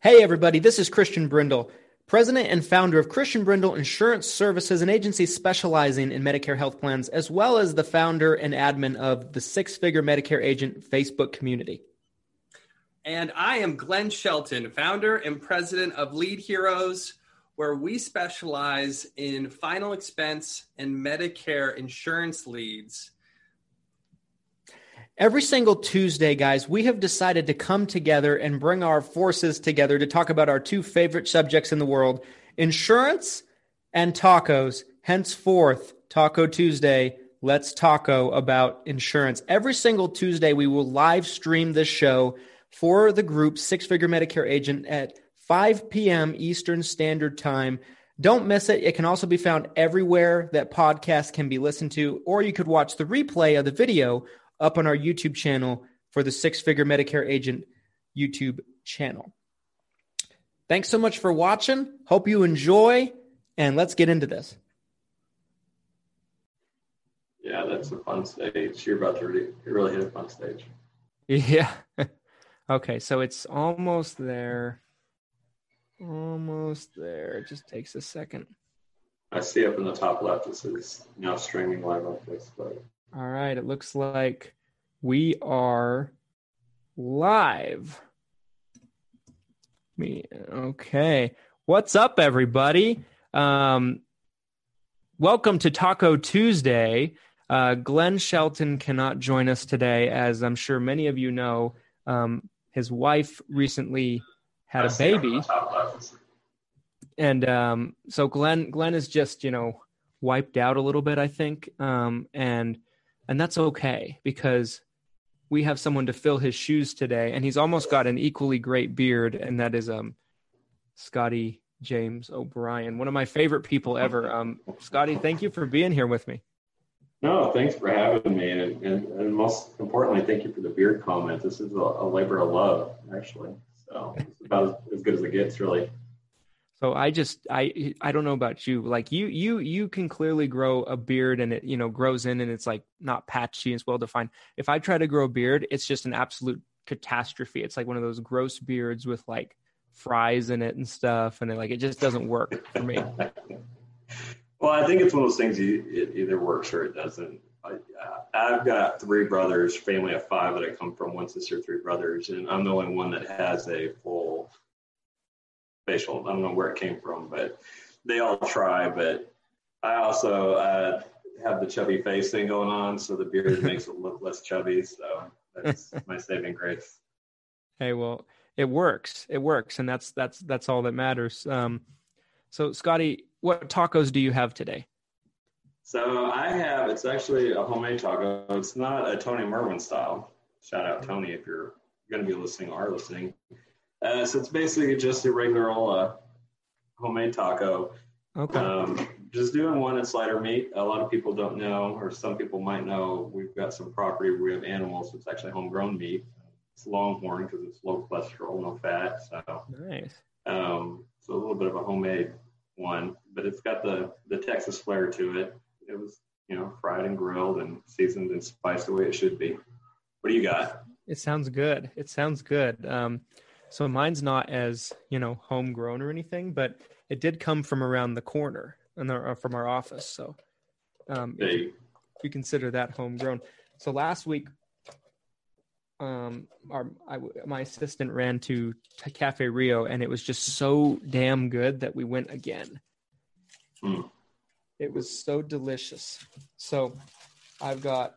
Hey, everybody, this is Christian Brindle, president and founder of Christian Brindle Insurance Services, an agency specializing in Medicare health plans, as well as the founder and admin of the Six Figure Medicare Agent Facebook community. And I am Glenn Shelton, founder and president of Lead Heroes, where we specialize in final expense and Medicare insurance leads. Every single Tuesday, guys, we have decided to come together and bring our forces together to talk about our two favorite subjects in the world insurance and tacos. Henceforth, Taco Tuesday, let's taco about insurance. Every single Tuesday, we will live stream this show for the group Six Figure Medicare Agent at 5 p.m. Eastern Standard Time. Don't miss it. It can also be found everywhere that podcasts can be listened to, or you could watch the replay of the video up on our YouTube channel for the Six Figure Medicare Agent YouTube channel. Thanks so much for watching. Hope you enjoy, and let's get into this. Yeah, that's a fun stage. You're about to really, really hit a fun stage. Yeah. okay, so it's almost there. Almost there. It just takes a second. I see up in the top left, this is now streaming live on Facebook. All right, it looks like we are live. Me, okay. What's up, everybody? Um, welcome to Taco Tuesday. Uh, Glenn Shelton cannot join us today, as I'm sure many of you know. Um, his wife recently had a baby, and um, so Glenn Glenn is just you know wiped out a little bit, I think, um, and and that's okay because we have someone to fill his shoes today, and he's almost got an equally great beard, and that is um Scotty James O'Brien, one of my favorite people ever. Um, Scotty, thank you for being here with me. No, thanks for having me, and, and, and most importantly, thank you for the beard comment. This is a, a labor of love, actually. So it's about as, as good as it gets, really. So I just I I don't know about you. Like you you you can clearly grow a beard and it you know grows in and it's like not patchy, it's well defined. If I try to grow a beard, it's just an absolute catastrophe. It's like one of those gross beards with like fries in it and stuff, and it, like it just doesn't work for me. well, I think it's one of those things. It either works or it doesn't. I, I've got three brothers, family of five that I come from, one sister, three brothers, and I'm the only one that has a full facial. I don't know where it came from, but they all try. But I also uh, have the chubby face thing going on, so the beard makes it look less chubby. So that's my saving grace. Hey, well, it works. It works, and that's that's that's all that matters. Um, so, Scotty, what tacos do you have today? So I have. It's actually a homemade taco. It's not a Tony Merwin style. Shout out Tony if you're going to be listening or are listening. Uh, so it's basically just a regular old uh, homemade taco. Okay. Um, just doing one in slider meat. A lot of people don't know, or some people might know, we've got some property where we have animals. So it's actually homegrown meat. It's longhorn because it's low cholesterol, no fat. So nice. Um, so a little bit of a homemade one, but it's got the the Texas flair to it. It was you know fried and grilled and seasoned and spiced the way it should be. What do you got? It sounds good. It sounds good. Um, so mine's not as, you know, homegrown or anything, but it did come from around the corner and uh, from our office. So um, if you consider that homegrown. So last week, um, our I, my assistant ran to, to Cafe Rio, and it was just so damn good that we went again. Mm. It was so delicious. So I've got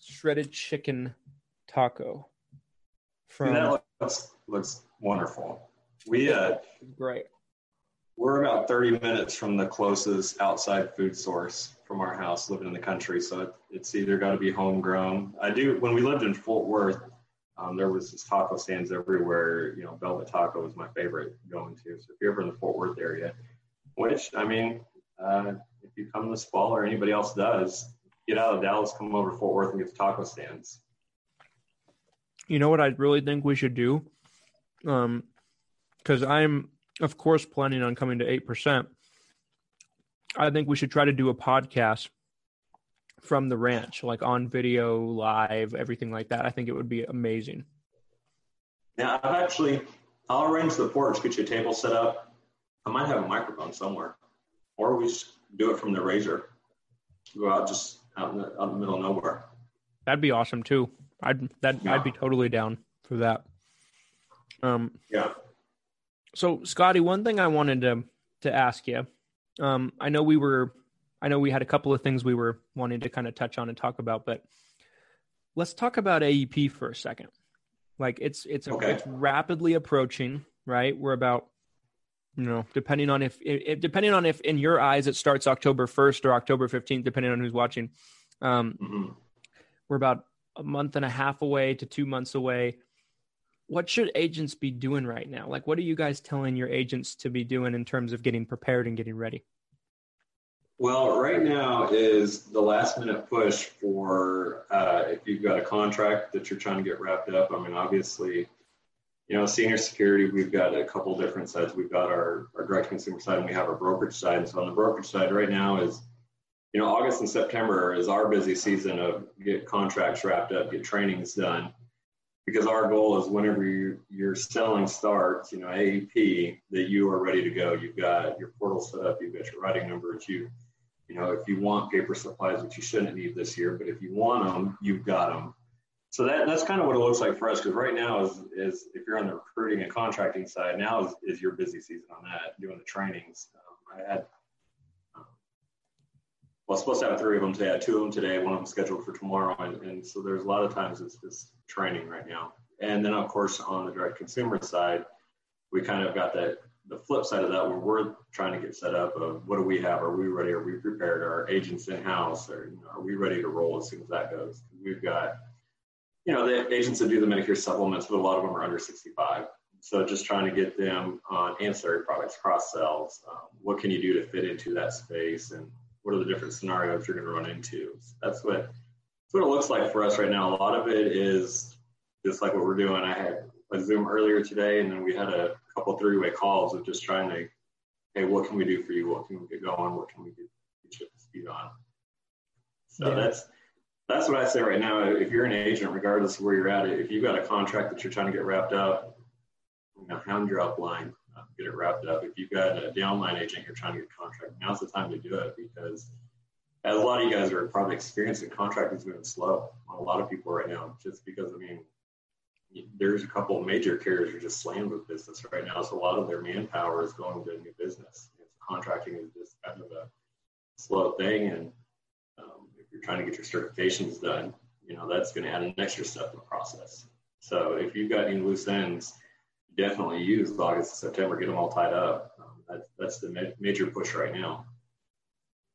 shredded chicken taco from that looks, looks wonderful. We uh, great. We're about 30 minutes from the closest outside food source from our house, living in the country. So it, it's either got to be homegrown. I do. When we lived in Fort Worth, um, there was just taco stands everywhere. You know, Velvet Taco was my favorite going to. So if you're ever in the Fort Worth area, which I mean, uh, if you come this fall or anybody else does, get out of Dallas, come over to Fort Worth and get the taco stands. You know what I really think we should do? Um, because I'm, of course, planning on coming to 8%. I think we should try to do a podcast from the ranch, like on video, live, everything like that. I think it would be amazing. Now, I've actually, I'll arrange the porch, get you a table set up. I might have a microphone somewhere, or we just do it from the razor. Go out just out in the, out in the middle of nowhere. That'd be awesome too. I'd that Yeah. I'd be totally down for that. Um, Yeah. so Scotty, one thing I wanted to to ask you, um, I know we were, I know we had a couple of things we were wanting to kind of touch on and talk about, but let's talk about AEP for a second. Like it's it's Okay. it's rapidly approaching, right? We're about, you know, depending on if, if depending on if in your eyes it starts October first or October fifteenth, depending on who's watching. Um, hmm we're about a month and a half away to two months away. What should agents be doing right now? Like, what are you guys telling your agents to be doing in terms of getting prepared and getting ready? Well, right now is the last minute push for uh, if you've got a contract that you're trying to get wrapped up. I mean, obviously, you know, senior security, we've got a couple different sides. We've got our, our direct consumer side and we have our brokerage side. and So on the brokerage side right now is, you know, August and September is our busy season of get contracts wrapped up, get trainings done. Because our goal is whenever you, your selling starts, you know, AEP, that you are ready to go. You've got your portal set up, you've got your writing numbers, you you know, if you want paper supplies, which you shouldn't need this year, but if you want them, you've got them. So that, that's kind of what it looks like for us. Because right now is, is if you're on the recruiting and contracting side, now is, is your busy season on that, doing the trainings. Um, I had, well, supposed to have three of them today. I had two of them today, one of them scheduled for tomorrow. And, and so there's a lot of times it's just training right now. And then, of course, on the direct consumer side, we kind of got that the flip side of that where we're trying to get set up of what do we have? Are we ready? Are we prepared? Are our agents in house or you know, are we ready to roll as soon as that goes? We've got you know the agents that do the medicare supplements but a lot of them are under 65 so just trying to get them on ancillary products cross sells um, what can you do to fit into that space? And what are the different scenarios you're going to run into that's what that's what it looks like for us right now a lot of it is just like what we're doing i had a zoom earlier today and then we had a couple three-way calls of just trying to, hey, what can we do for you? What can we get going? What can we get, get you up to speed on? So Yeah. that's that's what I say right now. If you're an agent, regardless of where you're at, if you've got a contract that you're trying to get wrapped up, you know, hound your upline, get it wrapped up. If you've got a downline agent you're trying to get a contract, now's the time to do it because as a lot of you guys are probably experiencing, contracting is moving slow on a lot of people right now, just because I mean there's a couple major carriers are just slammed with business right now. So a lot of their manpower is going to new business. Contracting is just kind of a slow thing. And um, if you're trying to get your certifications done, you know, that's going to add an extra step in the process. So if you've got any loose ends, definitely use August and September, get them all tied up. Um, that, that's the ma- major push right now.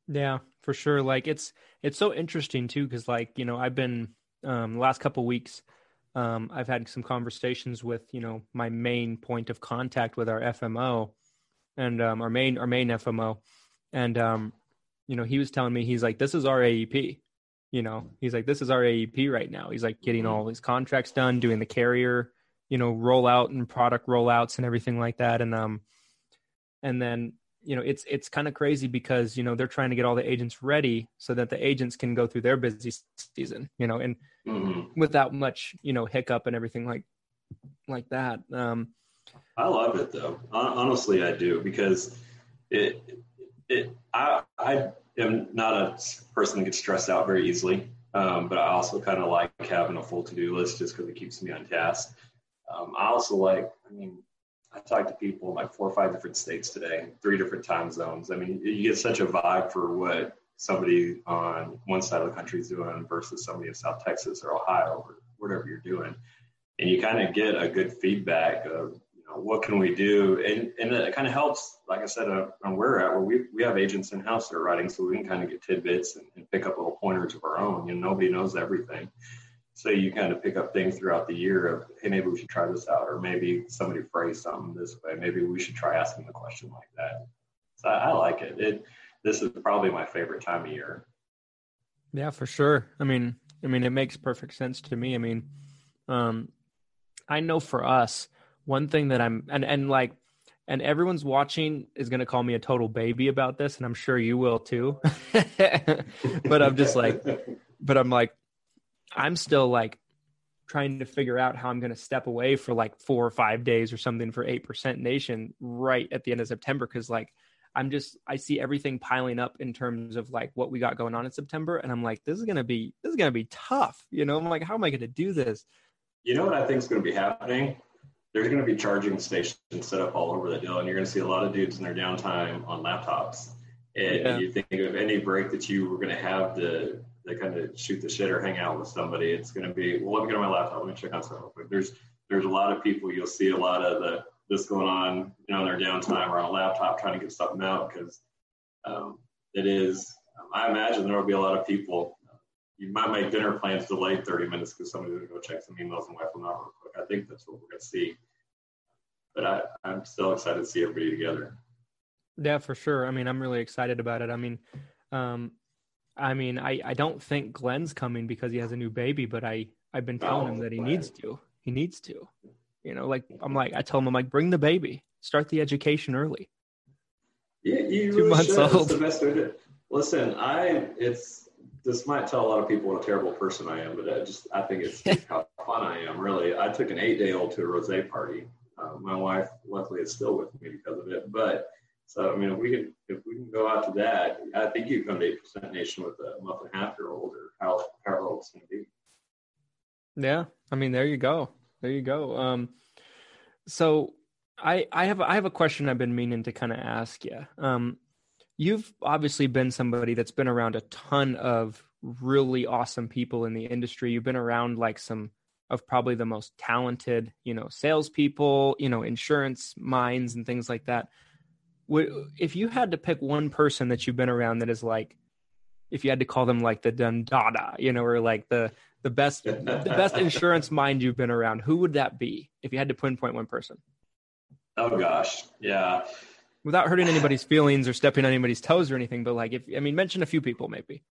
Yeah, for sure. Like it's it's so interesting too because like you know I've been um, last couple weeks um, I've had some conversations with you know my main point of contact with our FMO and um, our main our main FMO, and um, you know he was telling me he's like this is our AEP, you know he's like this is our AEP right now. He's like getting all these contracts done, doing the carrier, you know rollout and product rollouts and everything like that, and um, and then you know it's it's kind of crazy because you know they're trying to get all the agents ready so that the agents can go through their busy season, you know, and Mm-hmm. without much you know hiccup and everything like like that um I love it though. Honestly, I do because it it I I am not a person that gets stressed out very easily, um, but I also kind of like having a full to do list just because it keeps me on task. Um, I also like, I mean, I talked to people in like four or five different states today, three different time zones. I mean, you get such a vibe for what somebody on one side of the country is doing versus somebody in South Texas or Ohio or whatever you're doing. And you kind of get a good feedback of, you know, what can we do? And, and it kind of helps, like I said, uh, on where we're at, where we, we have agents in house that are writing, so we can kind of get tidbits and, and pick up little pointers of our own. You know, nobody knows everything. So you kind of pick up things throughout the year of, hey, maybe we should try this out, or maybe somebody phrased something this way. Maybe we should try asking the question like that. So I, I like it. It this is probably my favorite time of year. yeah for sure i mean i mean it makes perfect sense to me i mean um i know for us one thing that i'm and and like and everyone's watching is going to call me a total baby about this and i'm sure you will too but i'm just like but i'm like i'm still like trying to figure out how I'm going to step away for like four or five days or something for 8% nation right at the end of September. Cause like, I'm just, I see everything piling up in terms of like what we got going on in September. And I'm like, this is going to be, this is going to be tough. You know, I'm like, how am I going to do this? You know what I think is going to be happening? There's going to be charging stations set up all over the deal. And you're going to see a lot of dudes in their downtime on laptops. And yeah. you think of any break that you were going to have to they kind of shoot the shit or hang out with somebody, it's going to be, well, let me get on my laptop. Let me check on something real quick. There's, there's a lot of people, you'll see a lot of the, this going on, you know, in their downtime or on a laptop trying to get something out because um, it is, um, I imagine there will be a lot of people. You might make dinner plans delayed 30 minutes because somebody's going to go check some emails and wipe them out real quick. I think that's what we're going to see. But I, I'm still excited to see everybody together. Yeah, for sure. I mean, I'm really excited about it. I mean, um, I mean, I, I don't think Glenn's coming because he has a new baby, but I, I've been telling oh, him that he needs to. He needs to. You know, like I'm like I tell him I'm like bring the baby, start the education early. Yeah, you two really months should. old. That's the best way to listen. I it's this might tell a lot of people what a terrible person I am, but I just I think it's how fun I am. Really, I took an eight day old to a rosé party. Uh, my wife, luckily, is still with me because of it, but so I mean, if we can if we can go out to that, I think you come to eight percent nation with a month and a half year old or how how old it's going to be. Yeah, I mean, there you go, there you go. Um, so I I have I have a question I've been meaning to kind of ask you. Um, you've obviously been somebody that's been around a ton of really awesome people in the industry. You've been around like some of probably the most talented, you know, salespeople, you know, insurance minds and things like that if you had to pick one person that you've been around that is like if you had to call them like the Dundada, you know, or like the the best the best insurance mind you've been around, who would that be if you had to pinpoint one person? Oh gosh, yeah. Without hurting anybody's feelings or stepping on anybody's toes or anything, but like if I mean, mention a few people maybe.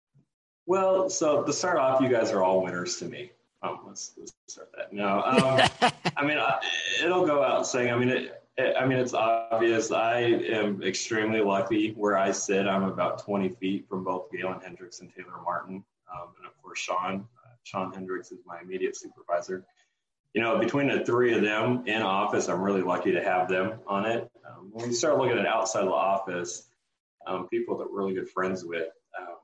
Well, so to start off, you guys are all winners to me. Um, let's, let's start that. No, um, I mean, it'll go out saying, I mean, it, I mean, it's obvious. I am extremely lucky where I sit. I'm about 20 feet from both Galen Hendricks and Taylor Martin. Um, and of course, Sean. Uh, Sean Hendricks is my immediate supervisor. You know, between the three of them in office, I'm really lucky to have them on it. Um, when you start looking at outside of the office, um, people that we're really good friends with, um,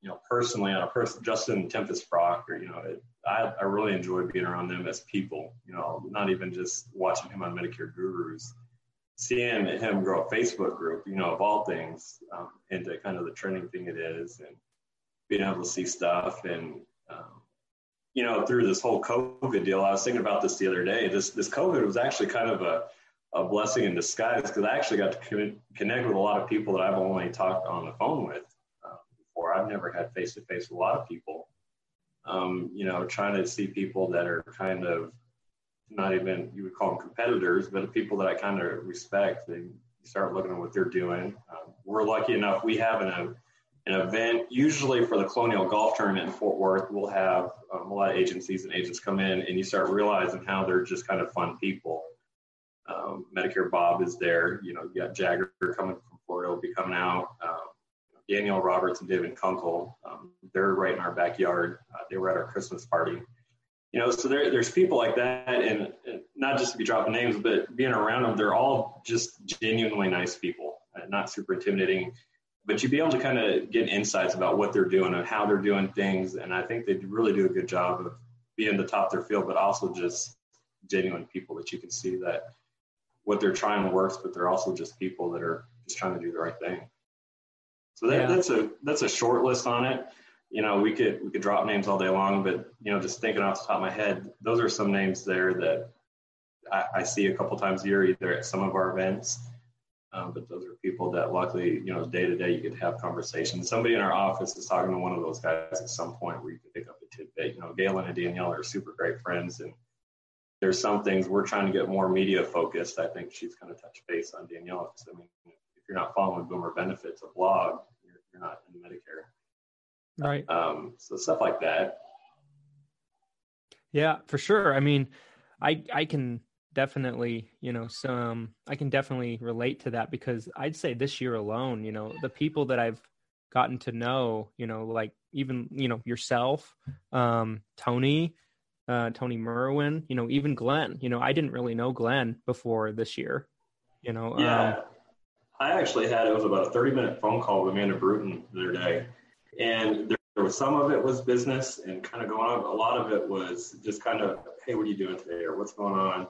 you know, personally on a person, Justin Tempest Brock, or, you know, it, I, I really enjoy being around them as people, you know, not even just watching him on Medicare Gurus, seeing him grow a Facebook group, you know, of all things, um, into kind of the trending thing it is and being able to see stuff. And, um, you know, through this whole COVID deal, I was thinking about this the other day. This, this COVID was actually kind of a, a blessing in disguise because I actually got to connect with a lot of people that I've only talked on the phone with uh, before. I've never had face to face with a lot of people um, you know, trying to see people that are kind of not even you would call them competitors, but people that I kind of respect. They start looking at what they're doing. Um, we're lucky enough we have an, an event usually for the Colonial Golf Tournament in Fort Worth. We'll have um, a lot of agencies and agents come in, and you start realizing how they're just kind of fun people. Um, Medicare Bob is there. You know, you got Jagger coming from Florida will be coming out. Danielle Roberts and David Kunkel. Um, they're right in our backyard. Uh, they were at our Christmas party. You know, so there, there's people like that, and, and, not just to be dropping names, but being around them, they're all just genuinely nice people, uh, not super intimidating. But you'd be able to kind of get insights about what they're doing and how they're doing things. And I think they really do a good job of being the top of their field, but also just genuine people that you can see that what they're trying works, but they're also just people that are just trying to do the right thing. So that, yeah. that's a that's a short list on it. You know, we could we could drop names all day long, but you know, just thinking off the top of my head, those are some names there that I, I see a couple times a year, either at some of our events. Um, but those are people that luckily, you know, day to day you could have conversations. Somebody in our office is talking to one of those guys at some point where you could pick up a tidbit. You know, Galen and Danielle are super great friends, and there's some things we're trying to get more media focused. I think she's kind of touched base on Danielle. I mean, you're not following Boomer Benefits, a blog, you're, you're not in Medicare. Right. Um, so stuff like that. Yeah, for sure. I mean, I I can definitely, you know, some I can definitely relate to that because I'd say this year alone, you know, the people that I've gotten to know, you know, like even, you know, yourself, um, Tony, uh, Tony Merwin, you know, even Glenn. You know, I didn't really know Glenn before this year. You know, yeah. Um, I actually had it was about a 30 minute phone call with Amanda Bruton the other day, and there, there was some of it was business and kind of going on. A lot of it was just kind of, hey, what are you doing today, or what's going on?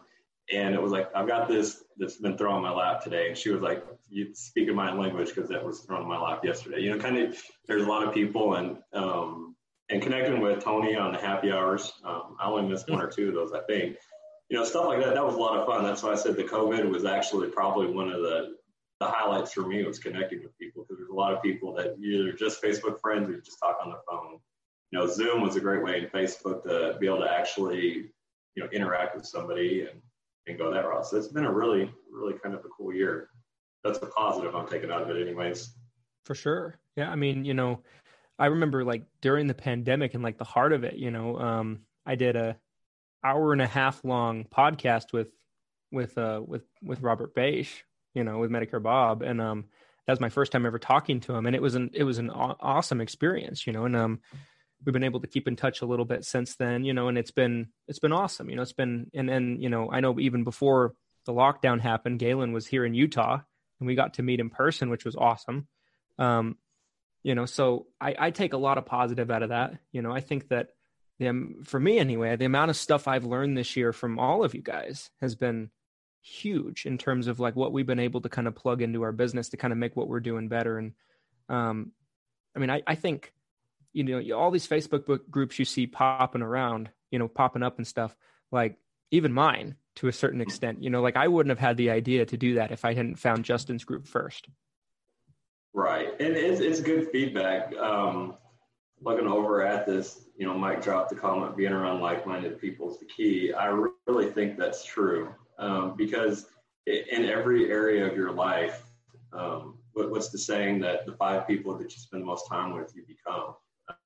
And it was like, I've got this that's been thrown on my lap today. And she was like, you speak in my language because that was thrown on my lap yesterday. You know, kind of, there's a lot of people and, um, and connecting with Tony on the happy hours. Um, I only missed one or two of those, I think. You know, stuff like that. That was a lot of fun. That's why I said the COVID was actually probably one of the the highlights for me was connecting with people because there's a lot of people that either just Facebook friends or just talk on the phone. You know, Zoom was a great way in Facebook to be able to actually, you know, interact with somebody and, and go that route. So it's been a really, really kind of a cool year. That's a positive I'm taking out of it anyways. For sure. Yeah. I mean, you know, I remember like during the pandemic and like the heart of it, you know, um, I did a hour and a half long podcast with with uh with with Robert Bache, you know, with Medicare Bob, and um, that was my first time ever talking to him, and it was an it was an aw- awesome experience, you know, and um, we've been able to keep in touch a little bit since then, you know, and it's been it's been awesome, you know, it's been and and you know, I know even before the lockdown happened, Galen was here in Utah, and we got to meet in person, which was awesome. Um, you know so I, I take a lot of positive out of that you know i think that the, for me anyway the amount of stuff i've learned this year from all of you guys has been huge in terms of like what we've been able to kind of plug into our business to kind of make what we're doing better and um i mean i, I think you know all these facebook groups you see popping around you know popping up and stuff like even mine to a certain extent you know like i wouldn't have had the idea to do that if i hadn't found justin's group first Right, and it's, it's good feedback. Um, looking over at this, you know, Mike dropped the comment: being around like-minded people is the key. I really think that's true um, because in every area of your life, um, what, what's the saying that the five people that you spend the most time with, you become.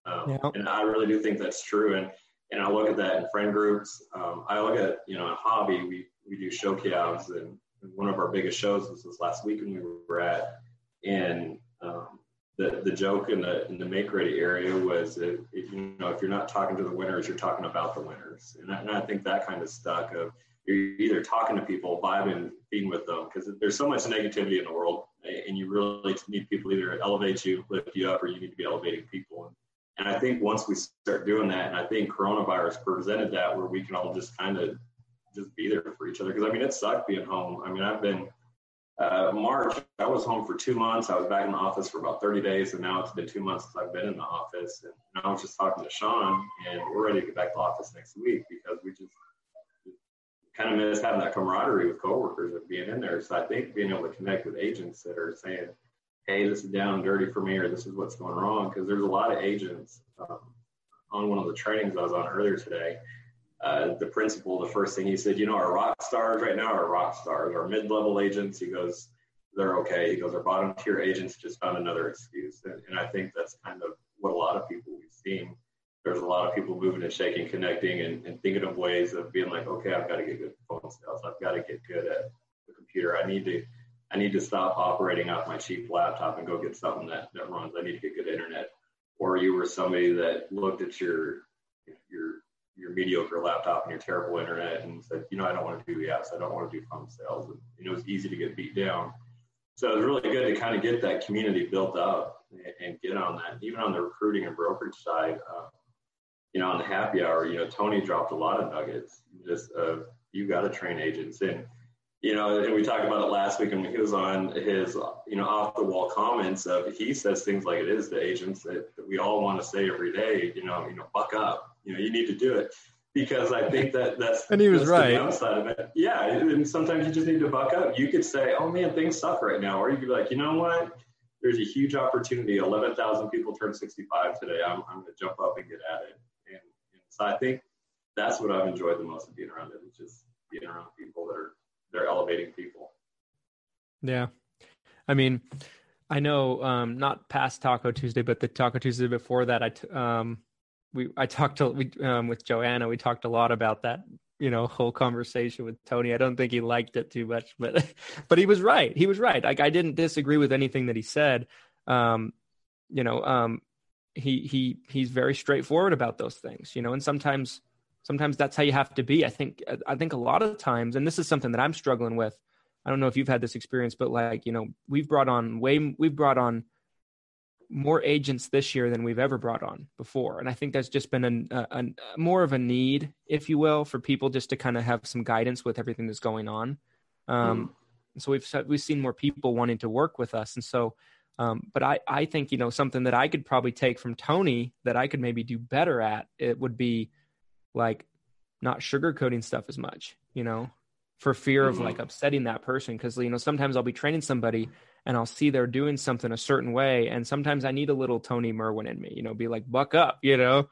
Um, yeah. And I really do think that's true. And and I look at that in friend groups. Um, I look at you know in hobby, we we do show kiosks, and one of our biggest shows was this last week when we were at and um, the the joke in the in the make ready area was if, if, you know if you're not talking to the winners, you're talking about the winners, and I, and I think that kind of stuck. Of you're either talking to people, vibing, being with them, because there's so much negativity in the world, and you really need people either elevate you, lift you up, or you need to be elevating people. And, I think once we start doing that, and I think coronavirus presented that where we can all just kind of just be there for each other. Because I mean, it sucked being home. I mean, I've been uh, March, I was home for two months. I was back in the office for about 30 days, and now it's been two months since I've been in the office. And I was just talking to Sean, and we're ready to get back to the office next week because we just kind of miss having that camaraderie with coworkers of being in there. So I think being able to connect with agents that are saying, "Hey, this is down and dirty for me," or "This is what's going wrong," because there's a lot of agents. Um, on one of the trainings I was on earlier today, uh, the principal, the first thing he said, you know, our rock stars right now are rock stars. Our mid-level agents, he goes, they're okay. He goes, our bottom tier agents just found another excuse. And, and I think that's kind of what a lot of people we've seen. There's a lot of people moving and shaking, connecting, and, and thinking of ways of being like, okay, I've got to get good phone sales. I've got to get good at the computer. I need to, I need to stop operating off my cheap laptop and go get something that, that runs. I need to get good internet. Or you were somebody that looked at your, your your mediocre laptop and your terrible internet and said, you know, I don't want to do apps. I don't want to do phone sales. And, you know, it's easy to get beat down. So it was really good to kind of get that community built up and, get on that. Even on the recruiting and brokerage side, uh, you know, on the happy hour, you know, Tony dropped a lot of nuggets just uh, you got to train agents. And, you know, and we talked about it last week and he was on his, you know, off the wall comments of he says things like it is to agents that, that we all want to say every day, you know, you know, buck up you know, you need to do it because I think that that's and he was right. The downside of it. Yeah, and sometimes you just need to buck up. You could say, "Oh man, things suck right now," or you could be like, "You know what? There's a huge opportunity. Eleven thousand people turned 65 today. I'm, I'm going to jump up and get at it." So I think that's what I've enjoyed the most of being around it, is just being around people that are they're elevating people. Yeah, I mean. I know, um, not past Taco Tuesday, but the Taco Tuesday before that, I t- um, we I talked to we um, with Joanna. We talked a lot about that you know whole conversation with Tony. I don't think he liked it too much, but but he was right. He was right. Like I didn't disagree with anything that he said. Um, you know, um, he he he's very straightforward about those things. You know, and sometimes sometimes that's how you have to be. I think I think a lot of times, and this is something that I'm struggling with. I don't know if you've had this experience, but like you know, we've brought on way we've brought on more agents this year than we've ever brought on before, and I think that's just been a, a, a more of a need, if you will, for people just to kind of have some guidance with everything that's going on. Um, mm. So we've we've seen more people wanting to work with us, and so. Um, but I, I think you know something that I could probably take from Tony that I could maybe do better at it would be like not sugarcoating stuff as much, you know, for fear of mm-hmm. like upsetting that person. Cause, you know, sometimes I'll be training somebody and I'll see they're doing something a certain way. And sometimes I need a little Tony Merwin in me, you know, be like, buck up, you know?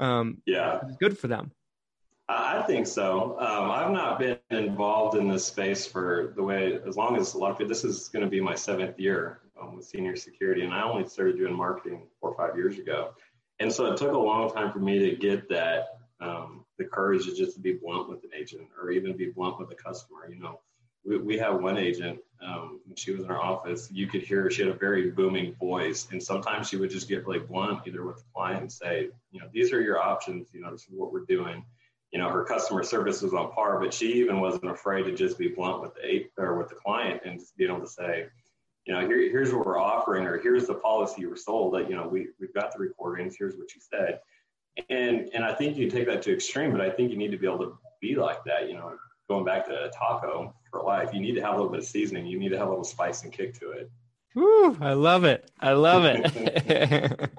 Um, yeah. It's good for them. I think so. Um, I've not been involved in this space for the way, as long as a lot of people, this is going to be my seventh year um, with senior security. And I only started doing marketing four or five years ago. And so it took a long time for me to get that um, the courage is just to be blunt with an agent or even be blunt with a customer. You know, we, we have one agent, um, when she was in our office, you could hear she had a very booming voice. And sometimes she would just get really blunt, either with the client and say, you know, these are your options. You know, this is what we're doing. You know, her customer service was on par, but she even wasn't afraid to just be blunt with the or with the client and just be able to say, you know, here, here's what we're offering, or here's the policy you were sold. That you know, we we've got the recordings. Here's what you said and and I think you take that to extreme, but I think you need to be able to be like that. You know, going back to taco for life, you need to have a little bit of seasoning. You need to have a little spice and kick to it. Woo! I love it. I love it.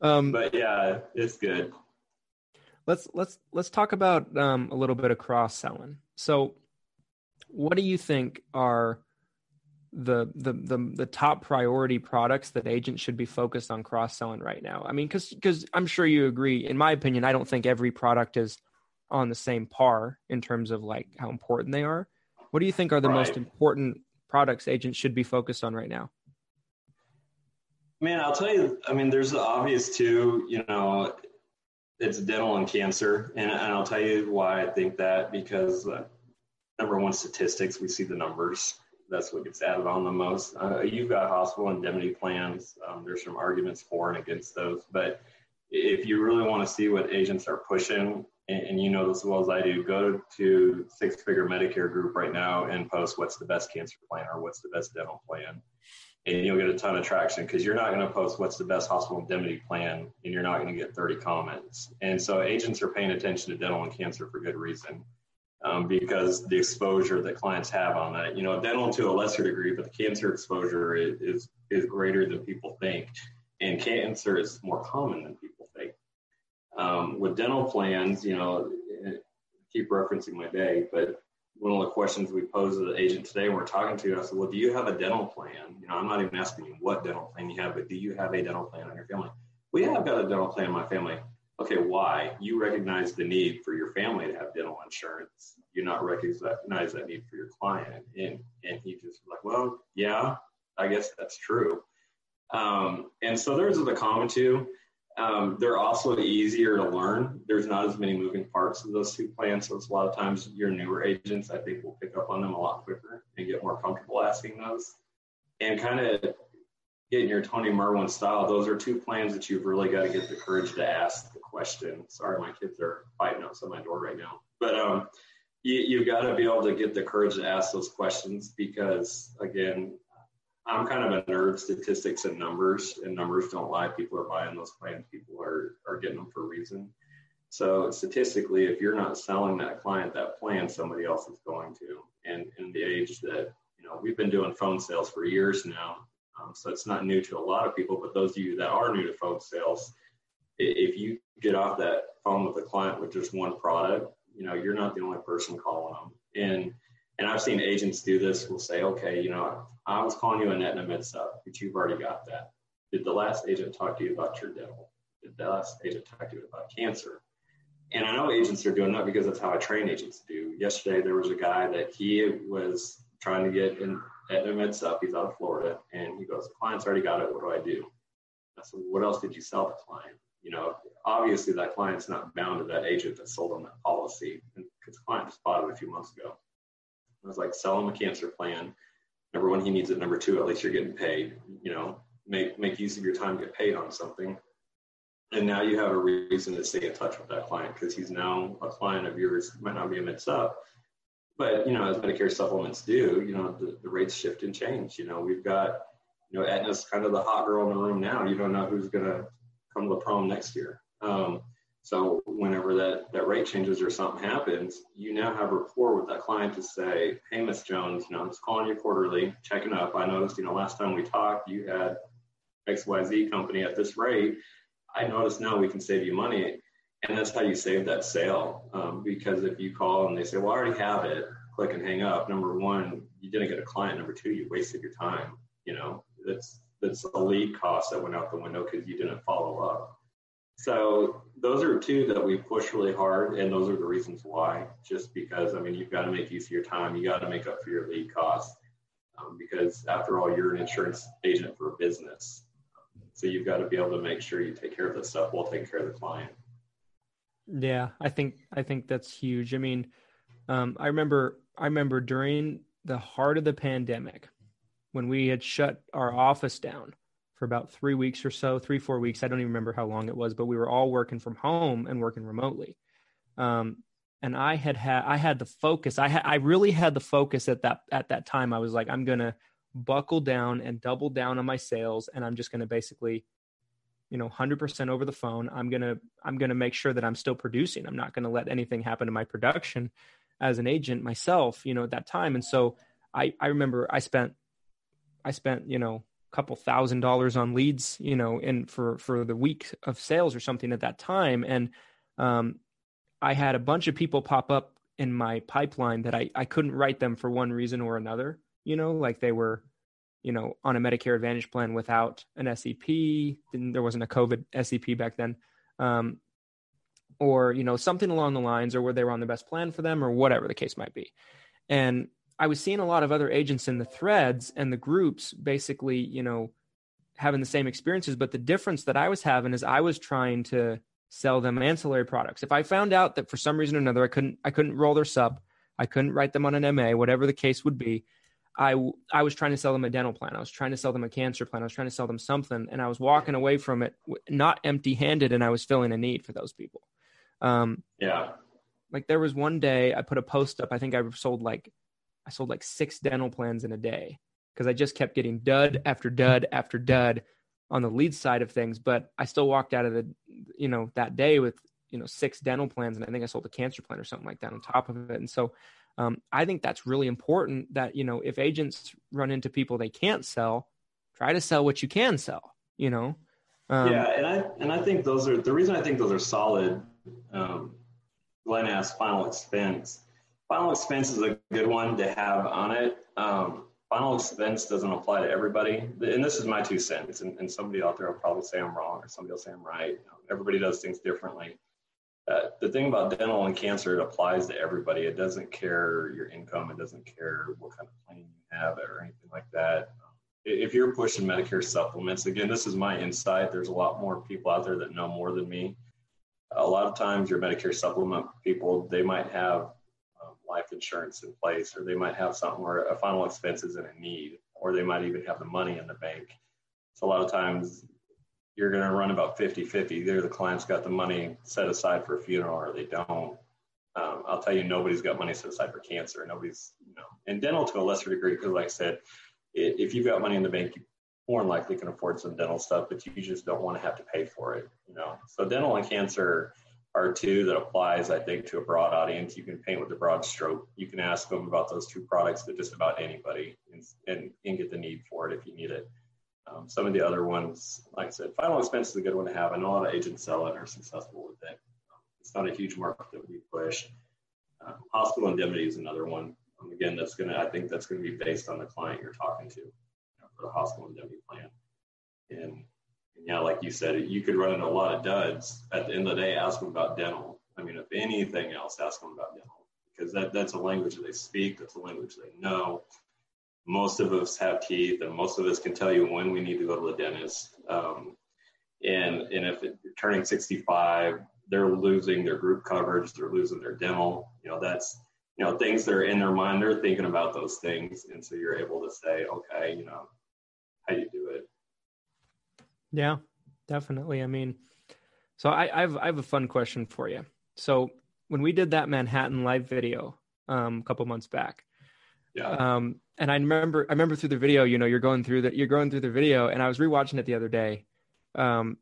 um, but yeah, it's good. Let's let's let's talk about um, a little bit of cross selling. So, what do you think are the the the the top priority products that agents should be focused on cross selling right now? I mean, because because I'm sure you agree. In my opinion, I don't think every product is on the same par in terms of like how important they are. What do you think are the right. most important products agents should be focused on right now? Man, I'll tell you. I mean, there's the obvious two. You know, it's dental and cancer, and, and I'll tell you why I think that because uh, number one, statistics. We see the numbers that's what gets added on the most. Uh, you've got hospital indemnity plans. Um, there's some arguments for and against those, but if you really want to see what agents are pushing, and, and you know this as well as I do, go to Six Figure Medicare Group right now and post what's the best cancer plan or what's the best dental plan, and you'll get a ton of traction because you're not going to post what's the best hospital indemnity plan, and you're not going to get 30 comments. And so agents are paying attention to dental and cancer for good reason um, because the exposure that clients have on that. You know, dental to a lesser degree, but the cancer exposure is, is, is greater than people think. And cancer is more common than people think. Um, with dental plans, you know, keep referencing my day, but one of the questions we posed to the agent today when we're talking to, I said, well, do you have a dental plan? You know, I'm not even asking you what dental plan you have, but do you have a dental plan on your family? We have got a dental plan in my family okay, why? You recognize the need for your family to have dental insurance. You not recognize that need for your client. And, and he just like, well, yeah, I guess that's true. Um, and so those are the common two. Um, they're also easier to learn. There's not as many moving parts of those two plans. So it's a lot of times your newer agents, I think, will pick up on them a lot quicker and get more comfortable asking those. And kind of getting your Tony Merwin style, those are two plans that you've really got to get the courage to ask the question. Sorry, my kids are fighting outside my door right now. But um, you, you've got to be able to get the courage to ask those questions because, again, I'm kind of a nerd, statistics and numbers, and numbers don't lie. People are buying those plans. People are, are getting them for a reason. So statistically, if you're not selling that client that plan, somebody else is going to. And in the age that, you know, we've been doing phone sales for years now, um, so it's not new to a lot of people, but those of you that are new to phone sales, if you get off that phone with a client with just one product, you know, you're not the only person calling them. And and I've seen agents do this. Will say, okay, you know, I was calling you a Aetna MedSup, but you've already got that. Did the last agent talk to you about your dental? Did the last agent talk to you about cancer? And I know agents are doing that because that's how I train agents to do. Yesterday, there was a guy that he was trying to get in Aetna MedSup. He's out of Florida, and he goes, "The client's already got it. What do I do?" I said, "What else did you sell the client?" You know, obviously that client's not bound to that agent that sold them that policy, because the client just bought it a few months ago. I was like, "Sell him a cancer plan. Number one, he needs it. Number two, at least you're getting paid. You know, make make use of your time, get paid on something." and now you have a reason to stay in touch with that client because he's now a client of yours. Might not be a mix up, but you know, as Medicare supplements do, you know, the, the rates shift and change. You know, we've got, you know, Aetna's kind of the hot girl in the room now. You don't know who's to come to the prom next year. Um, so whenever that, that rate changes or something happens, you now have a rapport with that client to say, hey, Miss Jones, you know, I'm just calling you quarterly, checking up. I noticed, you know, last time we talked, you had XYZ company at this rate. I noticed now we can save you money. And that's how you save that sale. Um, because if you call and they say, well, I already have it, click and hang up. Number one, you didn't get a client. Number two, you wasted your time. You know, that's, that's a lead cost that went out the window because you didn't follow up. So those are two that we push really hard, and those are the reasons why. Just because I mean, you've got to make use of your time, you got to make up for your lead costs, um, because after all, you're an insurance agent for a business. So you've got to be able to make sure you take care of the stuff while taking care of the client. Yeah, I think I think that's huge. I mean, um, I remember I remember during the heart of the pandemic when we had shut our office down for about three weeks or so, three four weeks. I don't even remember how long it was, but we were all working from home and working remotely. Um, and I had had I had the focus. I had I really had the focus at that at that time. I was like, I'm gonna buckle down and double down on my sales and i'm just going to basically you know 100% over the phone i'm going to i'm going to make sure that i'm still producing i'm not going to let anything happen to my production as an agent myself you know at that time and so i i remember i spent i spent you know couple thousand dollars on leads you know and for for the week of sales or something at that time and um i had a bunch of people pop up in my pipeline that i i couldn't write them for one reason or another you know, like they were, you know, on a Medicare Advantage plan without an SEP. There wasn't a COVID SEP back then. Um, or, you know, something along the lines, or where they were on the best plan for them, or whatever the case might be. And I was seeing a lot of other agents in the threads and the groups basically, you know, having the same experiences. But the difference that I was having is I was trying to sell them ancillary products. If I found out that for some reason or another I couldn't I couldn't roll their sub, I couldn't write them on an MA, whatever the case would be, I I was trying to sell them a dental plan. I was trying to sell them a cancer plan. I was trying to sell them something, and I was walking away from it not empty-handed, and I was filling a need for those people. Um, yeah. Like there was one day I put a post up. I think I sold like I sold like six dental plans in a day because I just kept getting dud after dud after dud on the lead side of things. But I still walked out of the you know that day with you know six dental plans, and I think I sold a cancer plan or something like that on top of it. And so um, I think that's really important that, you know, if agents run into people they can't sell, try to sell what you can sell, you know? Um, yeah. And I, and I think those are the reason I think those are solid. Um, Glenn asked final expense. Final expense is a good one to have on it. Um, final expense doesn't apply to everybody. And this is my two cents. And, and somebody out there will probably say I'm wrong or somebody will say I'm right. Everybody does things differently. Uh, the thing about dental and cancer, it applies to everybody. It doesn't care your income. It doesn't care what kind of plan you have or anything like that. If you're pushing Medicare supplements, again, this is my insight. There's a lot more people out there that know more than me. A lot of times, your Medicare supplement people, they might have um, life insurance in place, or they might have something where a final expense is in a need, or they might even have the money in the bank. So a lot of times you're going to run about 50 50. Either the client's got the money set aside for a funeral or they don't. Um, I'll tell you, nobody's got money set aside for cancer. Nobody's, you know, and dental to a lesser degree, because like I said, if you've got money in the bank, you more than likely can afford some dental stuff, but you just don't want to have to pay for it, you know. So dental and cancer are two that applies, I think, to a broad audience. You can paint with a broad stroke. You can ask them about those two products to just about anybody and, and, and get the need for it if you need it. Um, some of the other ones, like I said, final expense is a good one to have. I know a lot of agents sell it and are successful with it. It's not a huge market that we push. Um, hospital indemnity is another one. Um, again, that's going to, I think that's going to be based on the client you're talking to you know, for the hospital indemnity plan. And, and, yeah, like you said, you could run into a lot of duds. At the end of the day, ask them about dental. I mean, if anything else, ask them about dental because that, that's a language they speak, that's a language they know most of us have teeth and most of us can tell you when we need to go to the dentist. Um, and, and if it, you're turning 65, they're losing their group coverage, they're losing their dental, you know, that's, you know, things that are in their mind, they're thinking about those things. And so you're able to say, okay, you know, how you do it. Yeah, definitely. I mean, So I, I have I have a fun question for you. So when we did that Manhattan Life video um, a couple months back, Yeah. um, and I remember I remember through the video, you know, you're going through that you're going through the video, and I was rewatching it the other day, um,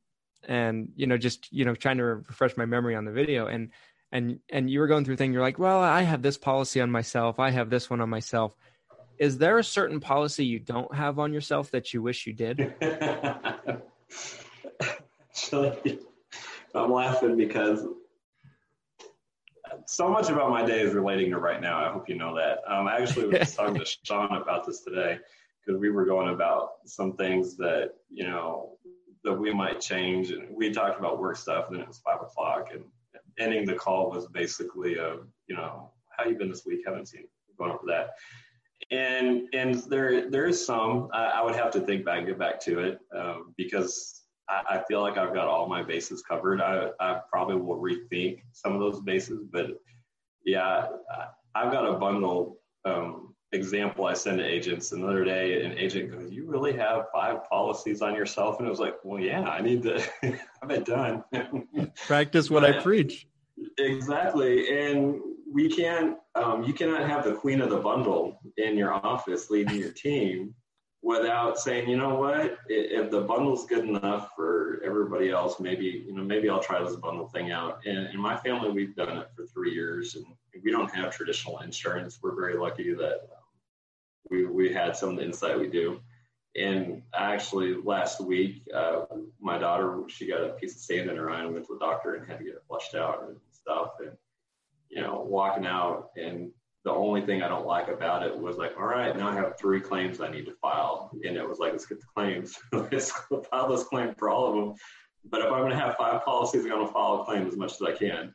and you know, just you know, trying to refresh my memory on the video, and and and you were going through a thing. You're like, well, I have this policy on myself, I have this one on myself. Is there a certain policy you don't have on yourself that you wish you did? Actually, I'm laughing because so much about my day is relating to right now. I hope you know that. Um, I actually was just talking to Sean about this today because we were going about some things that you know that we might change, and we talked about work stuff. And then it was five o'clock, and ending the call was basically a you know how you been this week? Haven't seen going over that. And and there there is some I, I would have to think back, get back to it um, because I, I feel like I've got all my bases covered. I, I probably will rethink some of those bases, but yeah, I, I've got a bundle um, example I send to agents. Another day, an agent goes, "You really have five policies on yourself?" And it was like, "Well, yeah, I need to have it done." Practice what I preach. Exactly, and we can't. Um, you cannot have the queen of the bundle in your office leading your team without saying, you know what, if the bundle's good enough for everybody else, maybe you know maybe I'll try this bundle thing out. And in my family, we've done it for three years, and we don't have traditional insurance. We're very lucky that um, we we had some of the insight we do. And actually, last week, uh, my daughter she got a piece of sand in her eye and went to the doctor and had to get it flushed out and stuff. And you know, walking out, and the only thing I don't like about it was like, all right, now I have three claims I need to file, and it was like, let's get the claims, let's file this claim for all of them. But if I'm going to have five policies, I'm going to file a claim as much as I can.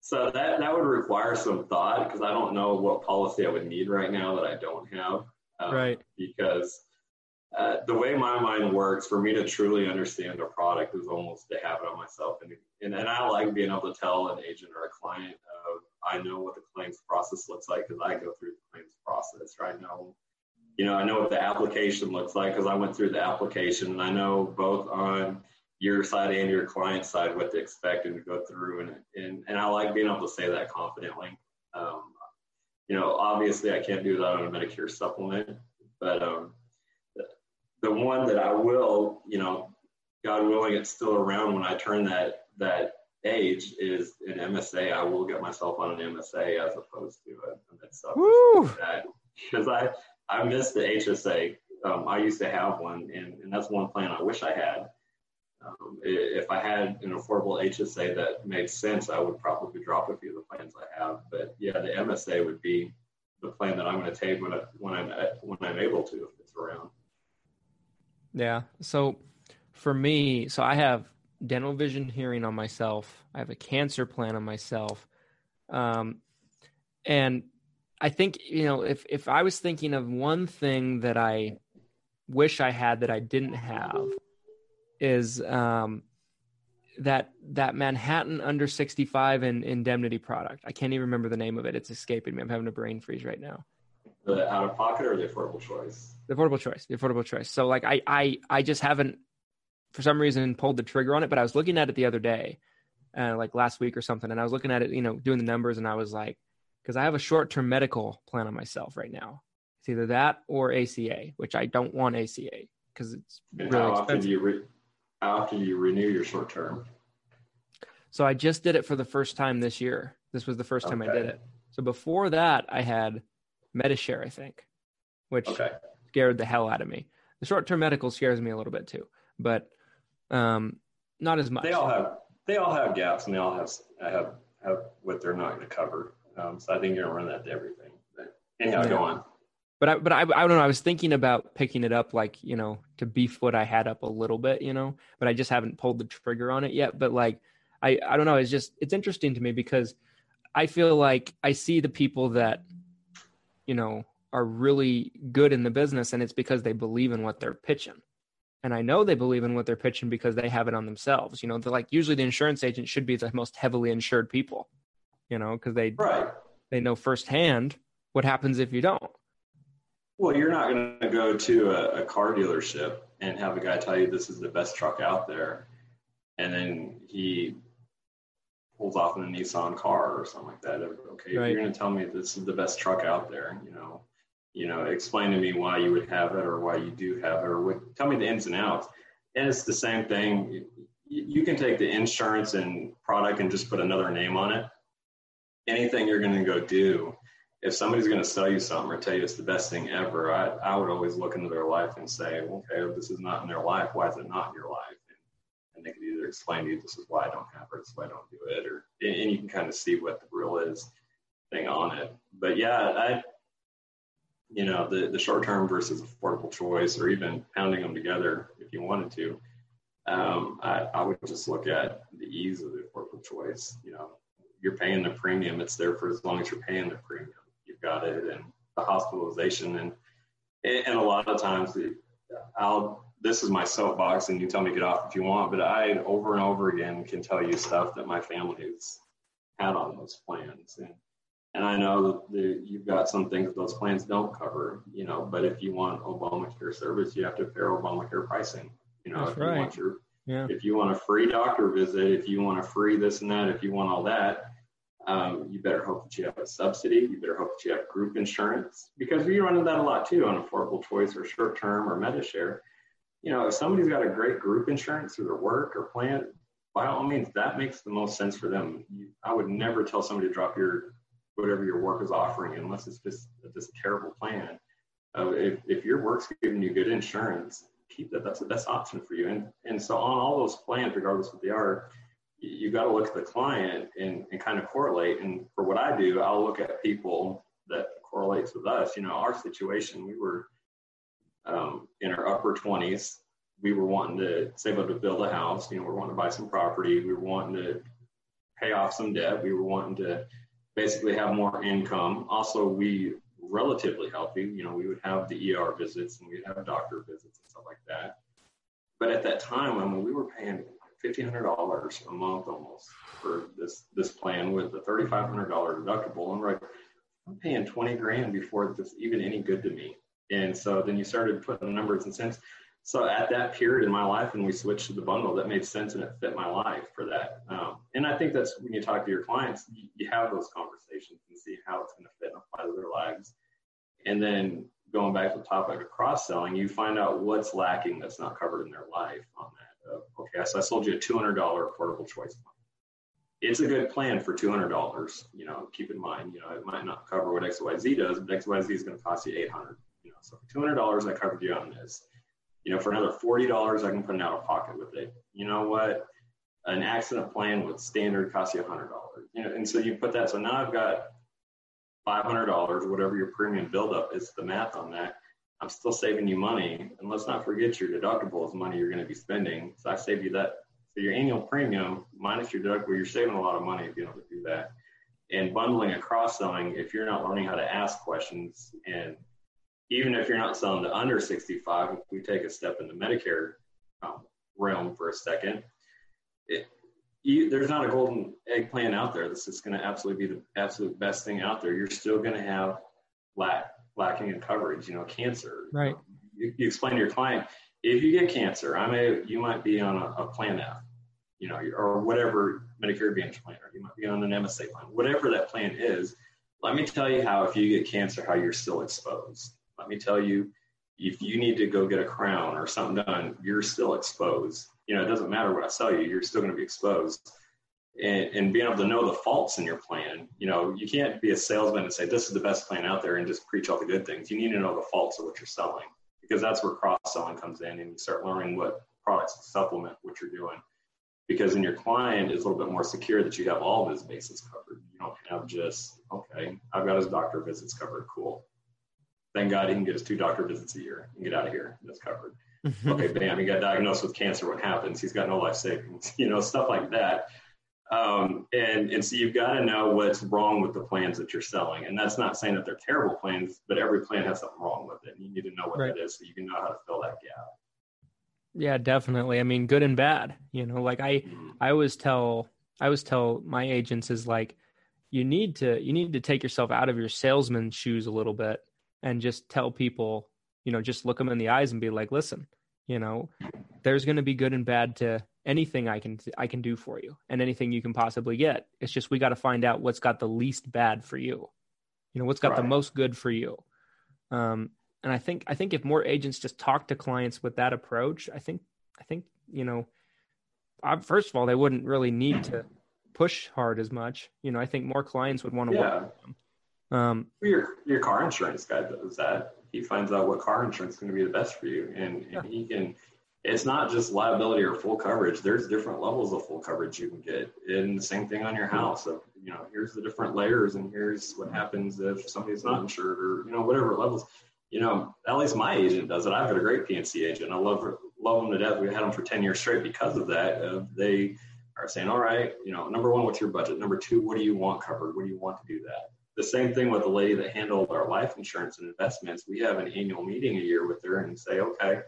So that that would require some thought because I don't know what policy I would need right now that I don't have. Um, Right. Because uh, the way my mind works, for me to truly understand a product is almost to have it on myself. And, and, and I like being able to tell an agent or a client, uh, I know what the claims process looks like because I go through the claims process, right? I know, you know, I know what the application looks like because I went through the application and I know both on your side and your client side what to expect and to go through. And, and, and I like being able to say that confidently. Um, you know, obviously I can't do that on a Medicare supplement, but um, the, the one that I will, you know, God willing, it's still around when I turn that that age is an MSA. I will get myself on an MSA as opposed to a, a med sup Woo! like that because I I miss the HSA. Um, I used to have one, and, and that's one plan I wish I had. Um, if I had an affordable HSA that made sense, I would probably drop a few of the plans I have. But yeah, the MSA would be the plan that I'm going to take when I, when I'm when I'm able to if it's around. Yeah. So for me, so I have dental vision hearing on myself. I have a cancer plan on myself. Um, and I think, you know, if, if I was thinking of one thing that I wish I had that I didn't have is, um, that, that Manhattan under 65 and indemnity product. I can't even remember the name of it. It's escaping me. I'm having a brain freeze right now. The out of pocket or the affordable choice? the affordable choice the affordable choice so like i i i just haven't for some reason pulled the trigger on it but i was looking at it the other day uh, like last week or something and i was looking at it you know doing the numbers and i was like because i have a short-term medical plan on myself right now it's either that or aca which i don't want aca because it's And really how often do you re- how often do you renew your short term? so i just did it for the first time this year this was the first time i did it so before that i had medishare i think which Okay. scared the hell out of me. The short term medical scares me a little bit too, but um, not as much. They all have they all have gaps and they all have have have what they're not going to cover. Um, so I think you're going to run that to everything. But anyhow, Yeah. go on. but I, but I, I don't know. I was thinking about picking it up, like you know, to beef what I had up a little bit, you know, but I just haven't pulled the trigger on it yet. But like, I, I don't know. It's just it's interesting to me because I feel like I see the people that, you know, are really good in the business, and it's because they believe in what they're pitching. And I know they believe in what they're pitching because they have it on themselves. You know, they're like usually the insurance agent should be the most heavily insured people, you know, because they Right. they know firsthand what happens if you don't. Well, you're not going to go to a, a car dealership and have a guy tell you this is the best truck out there. and then he pulls off in a Nissan car or something like that. Okay, right. if you're going to tell me this is the best truck out there, you know, you know, explain to me why you would have it or why you do have it, or what, tell me the ins and outs. And it's the same thing. You, can take the insurance and product and just put another name on it. Anything you're going to go do, if somebody's going to sell you something or tell you it's the best thing ever, I, I would always look into their life and say, okay, this is not in their life, why is it not in your life? And, and they can either explain to you, this is why I don't have it, this is why I don't do it, or and you can kind of see what the real is thing on it. But yeah, I you know, the, the short term versus affordable choice, or even pounding them together if you wanted to, um, I, I would just look at the ease of the affordable choice. You know, you're paying the premium, it's there for as long as you're paying the premium. You've got it, and the hospitalization, and and a lot of times, I'll this is my soapbox, and you tell me get off if you want, but I over and over again can tell you stuff that my family's had on those plans, and and I know that you've got some things that those plans don't cover, you know, but if you want Obamacare service, you have to pay Obamacare pricing. You know, That's if right. you want your yeah. if you want a free doctor visit, if you want a free this and that, if you want all that, um, you better hope that you have a subsidy. You better hope that you have group insurance because we run into that a lot too on affordable choice or short term or Medi-Share. You know, if somebody's got a great group insurance through their work or plan, by all means, that makes the most sense for them. You, I would never tell somebody to drop your whatever your work is offering, unless it's just a terrible plan. Uh, if, if your work's giving you good insurance, keep that. That's the best option for you. And and so on all those plans, regardless of what they are, you, you got to look at the client and, and kind of correlate. And for what I do, I'll look at people that correlates with us. You know, our situation, we were um, in our upper 20s. We were wanting to save up to build a house. You know, we're wanting to buy some property. We were wanting to pay off some debt. We were wanting to basically have more income. Also, we relatively healthy. You know, we would have the ER visits and we'd have doctor visits and stuff like that. But at that time, I mean, we were paying fifteen hundred dollars a month almost for this this plan with the thirty five hundred dollar deductible, and we're like, I'm paying twenty grand before this even any good to me. And so then you started putting numbers and cents. So at that period in my life, when we switched to the bundle, that made sense and it fit my life for that. Um, and I think that's when you talk to your clients, you, you have those conversations and see how it's going to fit and apply to their lives. And then going back to the topic of cross selling, you find out what's lacking that's not covered in their life on that. Uh, okay, so I sold you a $200 affordable choice plan. It's a good plan for $200. You know, keep in mind, you know, it might not cover what XYZ does, but XYZ is going to cost you 800 You know, so for $200, I covered you on this you know, for another $40, I can put an out of pocket with it. You know what? An accident plan with standard costs you $100. You know, and so you put that. So now I've got $500, whatever your premium buildup is, the math on that. I'm still saving you money. And let's not forget your deductible is money you're going to be spending. So I save you that. So your annual premium minus your deductible, you're saving a lot of money if you don't do that. And bundling and cross selling, if you're not learning how to ask questions and even if you're not selling to under 65, if we take a step in the Medicare um, realm for a second, it, you, there's not a golden egg plan out there. This is going to absolutely be the absolute best thing out there. You're still going to have lack lacking in coverage. You know, cancer. Right. You, you, explain to your client if you get cancer, I may you might be on a, a plan F, you know, or whatever Medicare Advantage plan, or you might be on an MSA plan, whatever that plan is. Let me tell you how if you get cancer, how you're still exposed let me tell you, if you need to go get a crown or something done, you're still exposed. You know, it doesn't matter what I sell you, you're still going to be exposed. And, and, being able to know the faults in your plan, you know, you can't be a salesman and say, this is the best plan out there and just preach all the good things. You need to know the faults of what you're selling because that's where cross selling comes in and you start learning what products supplement what you're doing. Because in your client is a little bit more secure that you have all of his bases covered. You don't have just, okay, I've got his doctor visits covered. Cool Thank God he can get his two doctor visits a year and get out of here. That's covered. okay, bam, he got diagnosed with cancer. What happens? He's got no life savings, you know, stuff like that. Um, and, and so you've got to know what's wrong with the plans that you're selling. And that's not saying that they're terrible plans, but every plan has something wrong with it. And you need to know what right. that is so you can know how to fill that gap. Yeah, definitely. I mean, good and bad. You know, like I, mm-hmm. I always tell, I always tell my agents is like, you need to, you need to take yourself out of your salesman shoes a little bit and just tell people, you know, just look them in the eyes and be like, listen, You know, there's going to be good and bad to anything I can I can do for you and anything you can possibly get. It's just we got to find out what's got the least bad for you. You know, what's got right. the most good for you. Um, and I think I think if more agents just talk to clients with that approach, I think I think you know, I, first of all, they wouldn't really need to push hard as much. You know, I think more clients would want to yeah. work with them. Um, your your car insurance guy does that. He finds out what car insurance is going to be the best for you, and, yeah. he can. It's not just liability or full coverage. There's different levels of full coverage you can get, and the same thing on your house. So, you know, here's the different layers, and here's what happens if somebody's not insured, or you know, whatever levels. You know, at least my agent does it. I've got a great P&C agent. I love love them to death. We had them for ten years straight because of that. Uh, they are saying, all right, you know, number one, what's your budget? Number two, what do you want covered? What do you want to do that? The same thing with the lady that handled our life insurance and investments. We have an annual meeting a year with her and say, okay,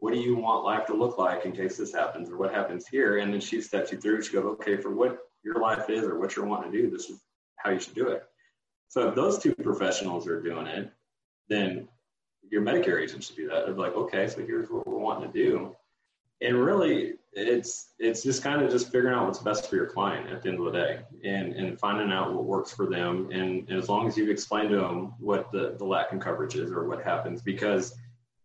what do you want life to look like in case this happens or what happens here? And then she steps you through. She goes, okay, for what your life is or what you're wanting to do, this is how you should do it. So if those two professionals are doing it, then your Medicare agent should do that. They're like, okay, so here's what we're wanting to do. And really, it's it's just kind of just figuring out what's best for your client at the end of the day and and finding out what works for them. And, and as long as you've explained to them what the, the lack in coverage is or what happens because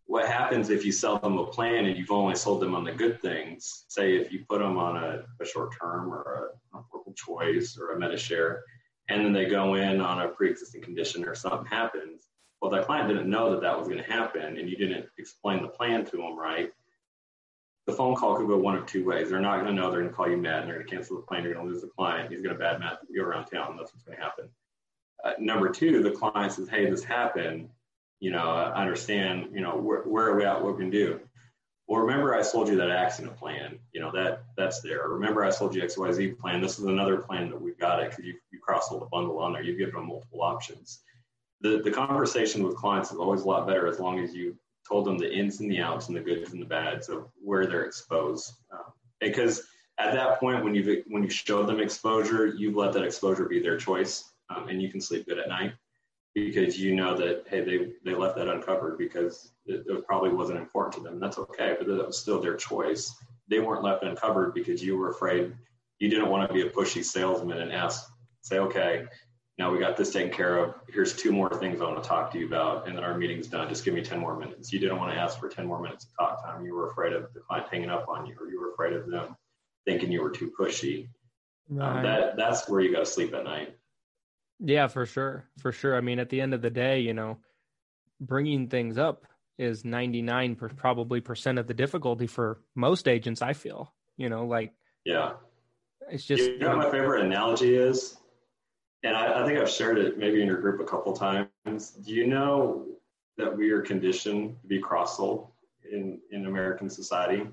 what happens if you sell them a plan and you've only sold them on the good things say if you put them on a, a short term or a, a choice or a Medi-Share and then they go in on a pre-existing condition or something happens well that client didn't know that that was going to happen and you didn't explain the plan to them right the phone call could go one of two ways. They're not going to know. They're going to call you mad and they're going to cancel the plan. You're going to lose the client. He's going to badmouth you around town. That's what's going to happen. Uh, number two, the client says, "Hey, this happened. You know, I understand. You know, where, where are we at? What we can do?" Well, remember I sold you that accident plan. You know that that's there. Remember I sold you XYZ plan. This is another plan that we've got it because you you cross sold the bundle on there. You've given them multiple options. The the conversation with clients is always a lot better as long as you told them the ins and the outs and the goods and the bads of where they're exposed. Um, because at that point, when you've when you showed them exposure, you've let that exposure be their choice, um, and you can sleep good at night because you know that hey, they they left that uncovered because it, it probably wasn't important to them. That's okay, but that was still their choice. They weren't left uncovered because you were afraid. You didn't want to be a pushy salesman and ask, say, okay, now we got this taken care of. Here's two more things I want to talk to you about, and then our meeting's done. Just give me 10 more minutes. You didn't want to ask for 10 more minutes of talk time. You were afraid of the client hanging up on you, or you were afraid of them thinking you were too pushy. Um, right. Um, that that's where you got to sleep at night. Yeah, for sure, for sure. I mean, at the end of the day, you know, bringing things up is 99 per, probably percent of the difficulty for most agents. I feel, you know, like yeah, it's just. You know, you know my favorite analogy is and I, I, think I've shared it maybe in your group a couple times. Do you know that we are conditioned to be cross-sold in, in American society,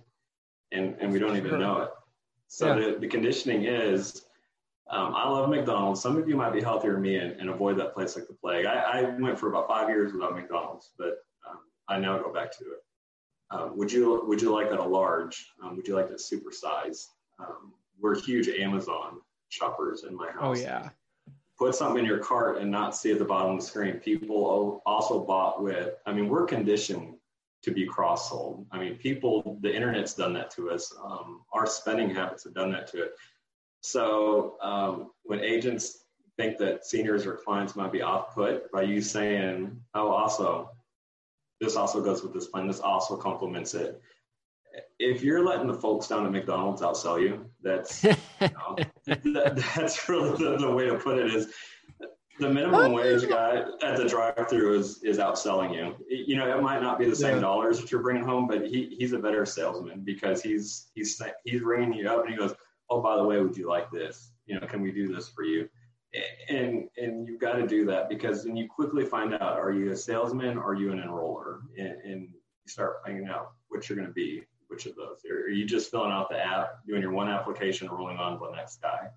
and and we don't even know it. So yeah. the, the conditioning is, um, I love McDonald's. Some of you might be healthier than me and, and avoid that place like the plague. I, I, went for about five years without McDonald's, but um, I now go back to it. Um, would you would you like that a large? Um, would you like that supersize? Um, we're huge Amazon shoppers in my oh, house. Oh yeah put something in your cart and not see at the bottom of the screen. People also bought with, I mean, we're conditioned to be cross sold. I mean, people, the internet's done that to us. Um, our spending habits have done that to it. So um, when agents think that seniors or clients might be off put by you saying, oh, also, this also goes with this plan, this also complements it if you're letting the folks down at McDonald's outsell you, that's know, that, that's really the, the, way to put it is the minimum oh, wage guy at the drive-through is is outselling you. You know, it might not be the same yeah. dollars that you're bringing home, but he he's a better salesman because he's he's he's ringing you up and he goes, "Oh, by the way, would you like this? You know, can we do this for you?" And and you've got to do that because then you quickly find out: are you a salesman? Or are you an enroller? And, and you start finding out what you're going to be which of those? Are you just filling out the app, doing your one application, rolling on to the next guy?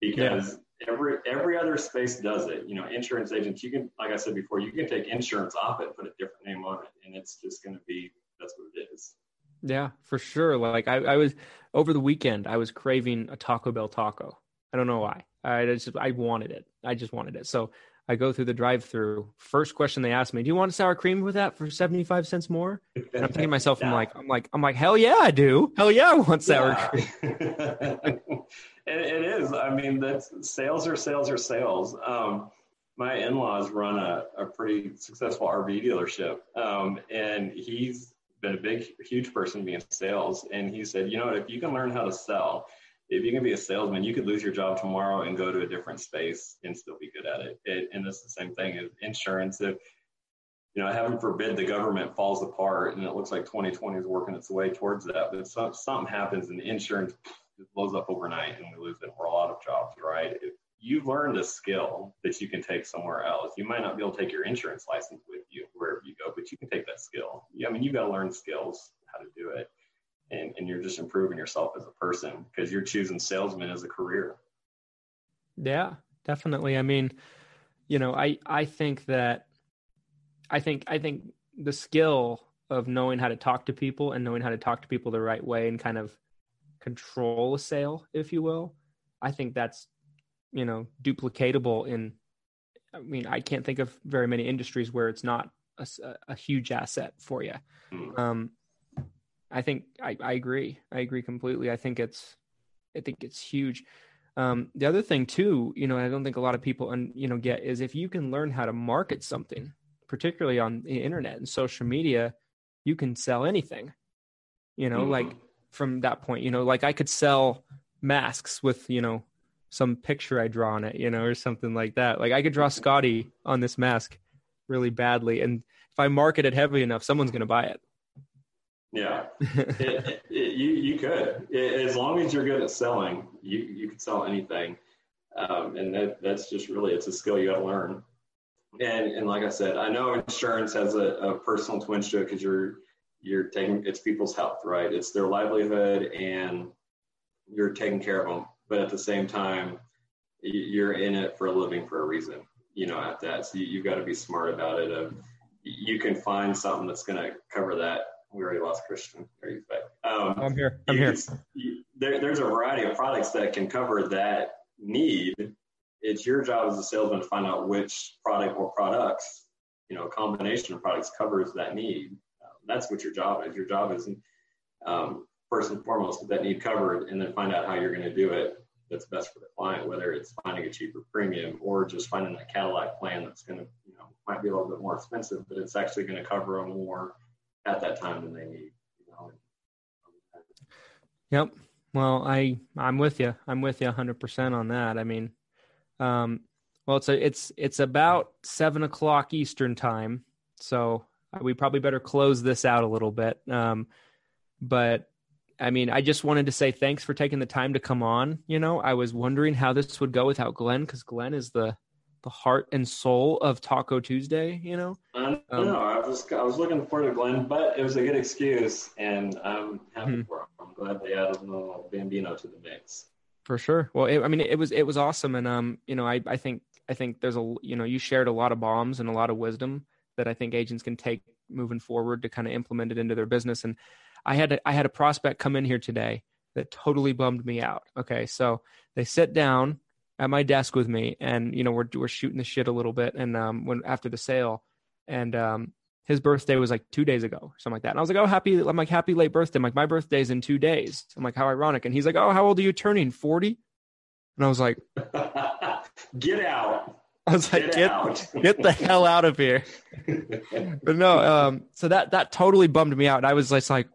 Because yeah. every every other space does it. You know, insurance agents, you can, like I said before, you can take insurance off it, put a different name on it, and it's just going to be that's what it is. Yeah, for sure. Like I, I was over the weekend, I was craving a Taco Bell taco. I don't know why. I just I wanted it. I just wanted it. So I go through the drive-through. First question they ask me, "Do you want sour cream with that for seventy-five cents more?" And I'm thinking to myself, I'm like, I'm like, I'm like, hell yeah, I do. Hell yeah, I want sour Yeah. cream. it, it is. I mean, that's sales are sales are sales. Um, my in-laws run a, a pretty successful RV dealership, um, and he's been a big, huge person being sales. And he said, you know, if you can learn how to sell, if you can be a salesman, you could lose your job tomorrow and go to a different space and still be good at it. it and it's the same thing as insurance. If you know, heaven forbid the government falls apart and it looks like 2020 is working its way towards that, but some, something happens and insurance blows up overnight and we lose it. We're all out of jobs, right? If you've learned a skill that you can take somewhere else, you might not be able to take your insurance license with you wherever you go, but you can take that skill. I mean, you've got to learn skills how to do it. And, you're just improving yourself as a person because you're choosing salesman as a career. Yeah, definitely. I mean, you know, I I think that I think I think the skill of knowing how to talk to people and knowing how to talk to people the right way and kind of control a sale, if you will, I think that's you know duplicatable in. I mean, I can't think of very many industries where it's not a huge asset for you. Mm. Um, I think I, I agree. I agree completely. I think it's, I think it's huge. Um, the other thing too, you know, I don't think a lot of people, un, you know, get is if you can learn how to market something, particularly on the internet and social media, you can sell anything. You know, Mhm. like from that point, you know, like I could sell masks with, you know, some picture I draw on it, you know, or something like that. Like I could draw Scotty on this mask really badly, and if I market it heavily enough, someone's going to buy it. Yeah. it, it, it- you you could. As long as you're good at selling you you could sell anything. Um, and that that's just really it's a skill you got to learn. And and like i said i know insurance has a, a personal twinge to it because you're you're taking it's people's health right? It's their livelihood and you're taking care of them but at the same time you're in it for a living for a reason you know at that. So you, you've got to be smart about it. Of you can find something that's going to cover that we already lost Christian. There you go. Um, I'm here. I'm here. you- there, there's a variety of products that can cover that need. It's your job as a salesman to find out which product or products, you know, a combination of products covers that need. Um, that's what your job is. Your job is, um, first and foremost, get that need covered, and then find out how you're going to do it that's best for the client, whether it's finding a cheaper premium or just finding that Cadillac plan that's going to, you know, might be a little bit more expensive, but it's actually going to cover a more at that time than they need. You know? Yep. Well, I I'm with you. I'm with you 100 percent on that. I mean, um, well, it's a it's it's about seven o'clock Eastern time, so we probably better close this out a little bit. Um, but I mean, I just wanted to say thanks for taking the time to come on. You know, I was wondering how this would go without Glenn because Glenn is the the heart and soul of Taco Tuesday. You know. I Um, know. I was I was looking forward to Glenn, but it was a good excuse, and I'm happy Hmm. for him. I'm glad they added a little Bambino to the mix. For sure. Well, it, I mean, it was it was awesome, and um, you know, I I think I think there's a you know you shared a lot of bombs and a lot of wisdom that I think agents can take moving forward to kind of implement it into their business. And I had a, I had a prospect come in here today that totally bummed me out. Okay, so they sit down at my desk with me, and you know we're we're shooting the shit a little bit, and um, when after the sale, and um, his birthday was like two days ago, something like that. And I was like, oh, happy, I'm like, happy late birthday. I'm like, my birthday's in two days. I'm like, how ironic. And he's like, oh, how old are you turning? 40? And I was like, Get out! I was like, Get, get, out! get the hell out of here. But no, um, so that, that totally bummed me out. I was just like,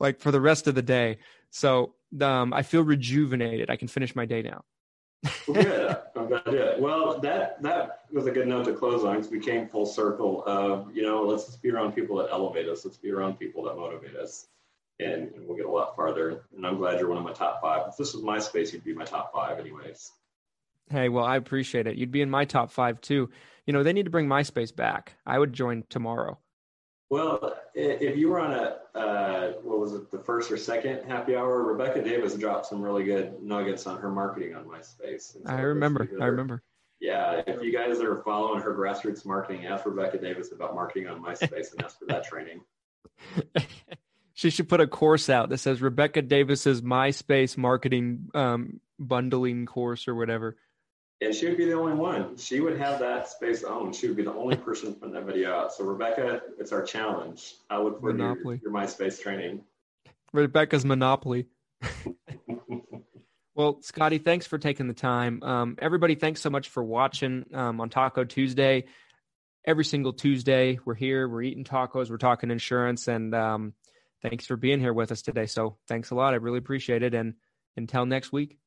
like for the rest of the day. So, um, I feel rejuvenated. I can finish my day now. Oh, well, good. I'm glad to do it. Well, that that was a good note to close on because we came full circle of you know let's just be around people that elevate us. Let's be around people that motivate us, and, and we'll get a lot farther. And I'm glad you're one of my top five. If this was MySpace, you'd be my top five, anyways. Hey, well, I appreciate it. You'd be in my top five too. You know, they need to bring MySpace back. I would join tomorrow. Well, if you were on a, uh, what was it, the first or second happy hour, Rebecca Davis dropped some really good nuggets on her marketing on MySpace. So I remember. I remember. Yeah, if you guys are following her grassroots marketing, ask Rebecca Davis about marketing on MySpace and ask for that training. she should put a course out that says Rebecca Davis's MySpace marketing um, bundling course or whatever. And she would be the only one. She would have that space owned. She would be the only person putting that video out. So Rebecca, it's our challenge. I look for your, your MySpace training. Rebecca's Monopoly. well, Scotty, thanks for taking the time. Um, everybody, thanks so much for watching um, on Taco Tuesday. Every single Tuesday, we're here, we're eating tacos, we're talking insurance, and um, thanks for being here with us today. So, thanks a lot. I really appreciate it. And until next week.